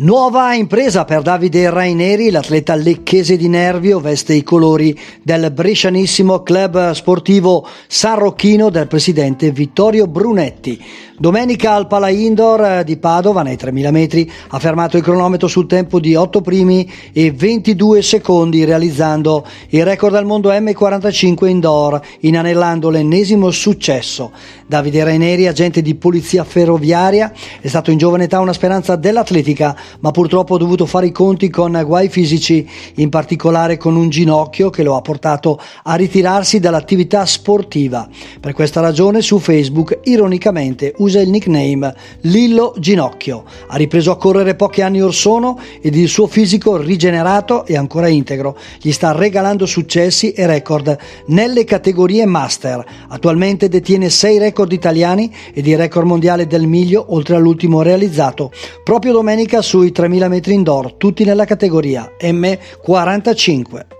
Nuova impresa per Davide Raineri, l'atleta lecchese di Nervio veste i colori del brescianissimo club sportivo Sarrocchino del presidente Vittorio Brunetti. Domenica al Pala Indoor di Padova, nei 3000 metri, ha fermato il cronometro sul tempo di 8 primi e 22 secondi, realizzando il record del mondo M45 indoor, inanellando l'ennesimo successo. Davide Raineri, agente di polizia ferroviaria, è stato in giovane età una speranza dell'atletica ma purtroppo ha dovuto fare i conti con guai fisici, in particolare con un ginocchio che lo ha portato a ritirarsi dall'attività sportiva. Per questa ragione su Facebook ironicamente usa il nickname Lillo Ginocchio. Ha ripreso a correre pochi anni or sono ed il suo fisico rigenerato e ancora integro gli sta regalando successi e record nelle categorie master. Attualmente detiene 6 record italiani ed il record mondiale del miglio oltre all'ultimo realizzato proprio domenica sui 3000 metri indoor, tutti nella categoria M45.